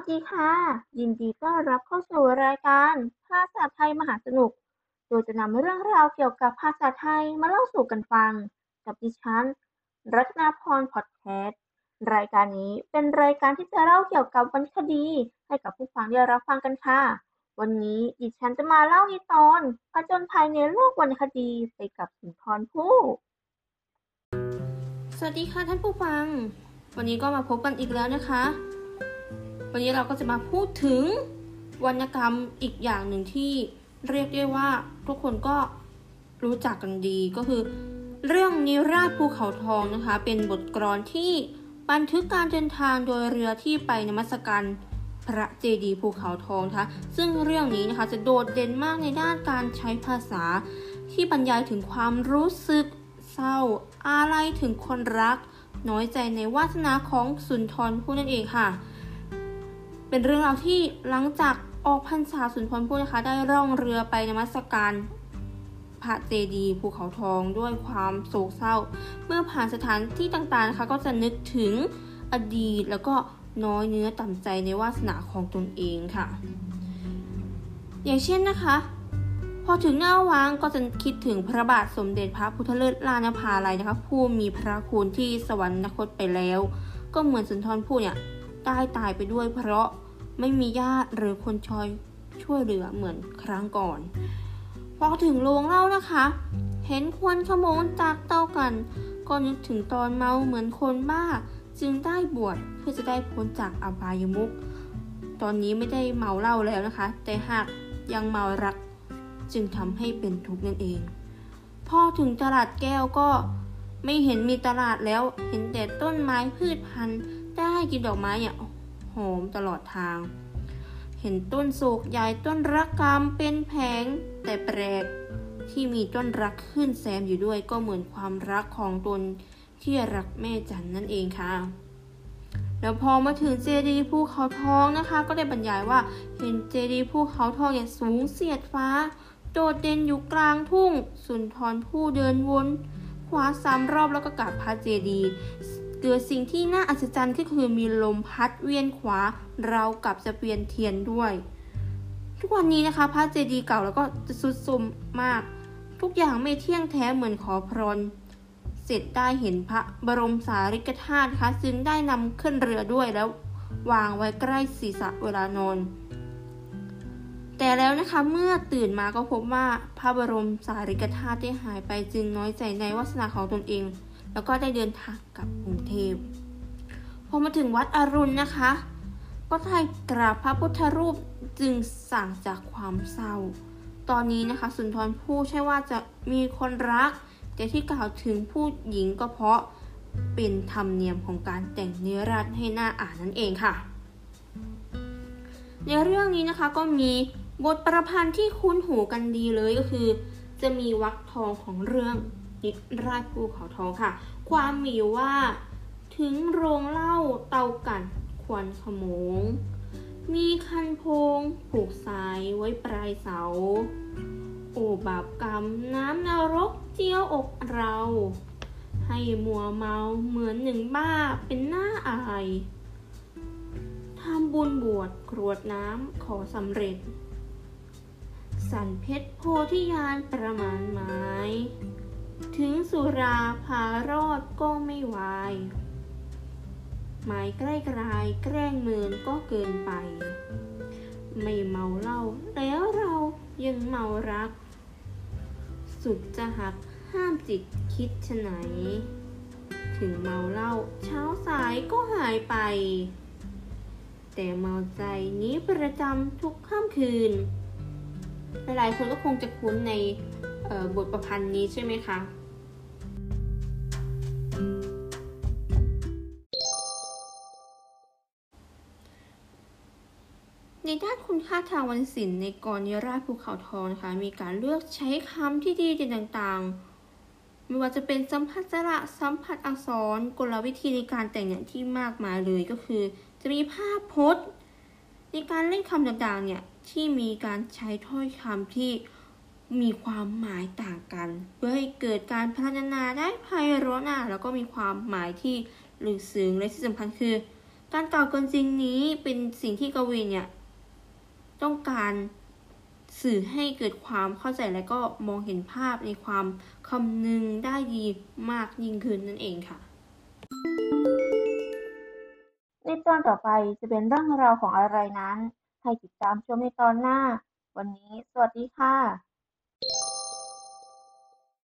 สดีค่ะ ยินดีต้อนรับเข้าสู่รายการภาษาไทยมหาสนุก โดยจะนำเรื่องราวเกี่ยวกับภาษาไทยมาเล่าสู่กันฟัง กับดิฉัน รัตนาพรพอดแคสต์รายการนี้เป็นรายการที่จะเล่าเกี่ยวกับวรรณคดี ให้กับผู้ฟังได้รับฟังกันค่ะ วันนี้ดิฉันจะมาเล่าในิทานผจญภัยในโลกวรรณคดีไปกับสุนทรภู่สวัสดีค่ะท่านผู้ฟัง วันนี้ก็มาพบกันอีกแล้วนะคะ วันนี้เราก็จะมาพูดถึงวรรณกรรมอีกอย่างหนึ่งที่เรียกได้ว่าทุกคนก็รู้จักกันดีก็คือ เรื่องนิราชภูเขาทองนะคะ เป็นบทกลอนที่บันทึกการเดินทางโดยเรือที่ไปนมัสการพระเจดีย์ภูเขาทองนะคะซึ่งเรื่องนี้นะคะจะโดดเด่นมากในด้านการใช้ภาษา ที่บรรยายถึงความรู้สึกเศร้าอะไรถึงคนรัก น้อยใจในวาสนาของสุนทรภู่นั่นเองค่ะ เป็นเรื่องราวที่หลังจากออกพรรษาสุนทรภู่นะคะ ได้ร่องเรือไปนมัสการพระเจดีย์ภูเขาทองด้วยความโศกเศร้า เมื่อผ่านสถานที่ต่างๆนะคะ ก็จะนึกถึงอดีตแล้วก็น้อยเนื้อต่ำใจในวาสนาของตนเองค่ะ อย่างเช่นนะคะ พอถึงหน้าวังก็จะคิดถึงพระบาทสมเด็จพระพุทธเลิศลานภาลัยนะคะ ผู้มีพระคุณที่สวรรคตไปแล้ว ก็เหมือนสุนทรภู่เนี่ย ได้ตายไปด้วย เพราะไม่มีญาติหรือคนชอยช่วยเหลือเหมือนครั้งก่อน พอถึงโรงเล่านะคะ เห็นควันขโมงจากเต้ากัน ก็นึกถึงตอนเมาเหมือนคนบ้า จึงได้บวชเพื่อจะได้พ้นจากอบายมุขตอนนี้ไม่ได้เมาเหล้าแล้วนะคะ แต่หากยังเมารักจึงทำให้เป็นทุกข์นั่นเอง พอถึงตลาดแก้วก็ไม่เห็นมีตลาดแล้ว เห็นแต่ต้นไม้พืชพันธุ์ ได้กินดอกไม้เนี่ยหอมตลอดทาง เห็นต้นโศกใหญ่ต้นรักกรรมเป็นแผงแต่แปลกที่มีต้นรักขึ้นแซมอยู่ด้วยก็เหมือนความรักของตนที่รักแม่จันนั่นเองค่ะแล้วพอมาถึงเจดีย์ภูเขาทองนะคะ ก็ได้บรรยายว่าเห็นเจดีย์ภูเขาทองเนี่ยสูงเสียดฟ้า โดดเด่นอยู่กลางทุ่ง สุนทรผู้เดินวน ขวาสามรอบแล้วก็กราบพระเจดีย์ เกิดสิ่งที่น่าอัศจรรย์ก็คือมีลมพัดเวียนขวาเรากับจะเวียนเทียนด้วย ทุกวันนี้นะคะพระเจดีย์เก่าแล้วก็จะสุดโทรมมาก ทุกอย่างไม่เที่ยงแท้เหมือนขอพรเสร็จได้เห็นพระบรมสารีริกธาตุคะจึงได้นำขึ้นเรือด้วยแล้ววางไว้ใกล้ศีรษะเวลานอนแต่แล้วนะคะเมื่อตื่นมาก็พบว่าพระบรมสารีริกธาตุได้หายไปจึงน้อยใจในวาสนาของตนเอง แล้วก็ได้เดินทางกลับกรุงเทพพอมาถึงวัดอรุณนะคะ ก็ได้กราบพระพุทธรูปจึงสั่งจากความเศร้า ตอนนี้นะคะ สุนทรภู่ใช่ว่าจะมีคนรัก แต่ที่กล่าวถึงผู้หญิงก็เพราะเป็นธรรมเนียมของการแต่งเนื้อรัดให้หน้าอ่านนั่นเองค่ะ ในเรื่องนี้นะคะก็มีบทประพันธ์ที่คุ้นหูกันดีเลยก็คือ จะมีวรรคทองของเรื่อง นิราชภูเขาทองค่ะ ความมีว่าถึงโรงเล้าเตากันควันขโมง มีคันโพงผูกสายไว้ปลายเสา โอบาปกรรมน้ำนรกเจียวอกเรา ให้มัวเมาเหมือนหนึ่งบ้าเป็นหน้าอายทำบุญบวชกรวดน้ำขอสำเร็จ สันเพชรโพธิญาณประมาณไม้ ถึงสุราพารอดก็ไม่วาย หมายใกล้กลายแกล้งเมินก็เกินไป ไม่เมาเหล้าแล้วเรายังเมารัก สุดจะหักห้ามจิตคิดชไหน ถึงเมาเหล้าเช้าสายก็หายไป แต่เมาใจนี้ประจำทุกค่ำคืน หลายๆคนก็คงจะคุ้นใน บทประพันธ์นี้ใช่ไหมคะ ในด้านคุณค่าทางวรรณศิลป์ในกรนิราชภูเขาทองนะคะมีการเลือกใช้คำที่ดีเด่นต่างๆ ไม่ว่าจะเป็นสัมผัสสระสัมผัสอักษรกลวิธีในการแต่งเนี่ยที่มากมายเลยก็คือ จะมีภาพพจน์ ในการเล่นคำต่างๆเนี่ยที่มีการใช้ถ้อยคำที่ มีความหมายต่างกัน เพื่อให้เกิดการพัฒนาได้ไพเราะน่าแล้วก็มีความหมายที่ลึกซึ้งและที่สำคัญคือ การกล่าวเกินจริงนี้เป็นสิ่งที่กวีเนี่ยต้องการสื่อให้เกิดความเข้าใจและก็มองเห็นภาพในความคำนึงได้ดีมากยิ่งขึ้นนั่นเองค่ะในตอนต่อไปจะเป็นเรื่องราวของอะไรนั้น ให้ติดตามชมในตอนหน้า วันนี้สวัสดีค่ะ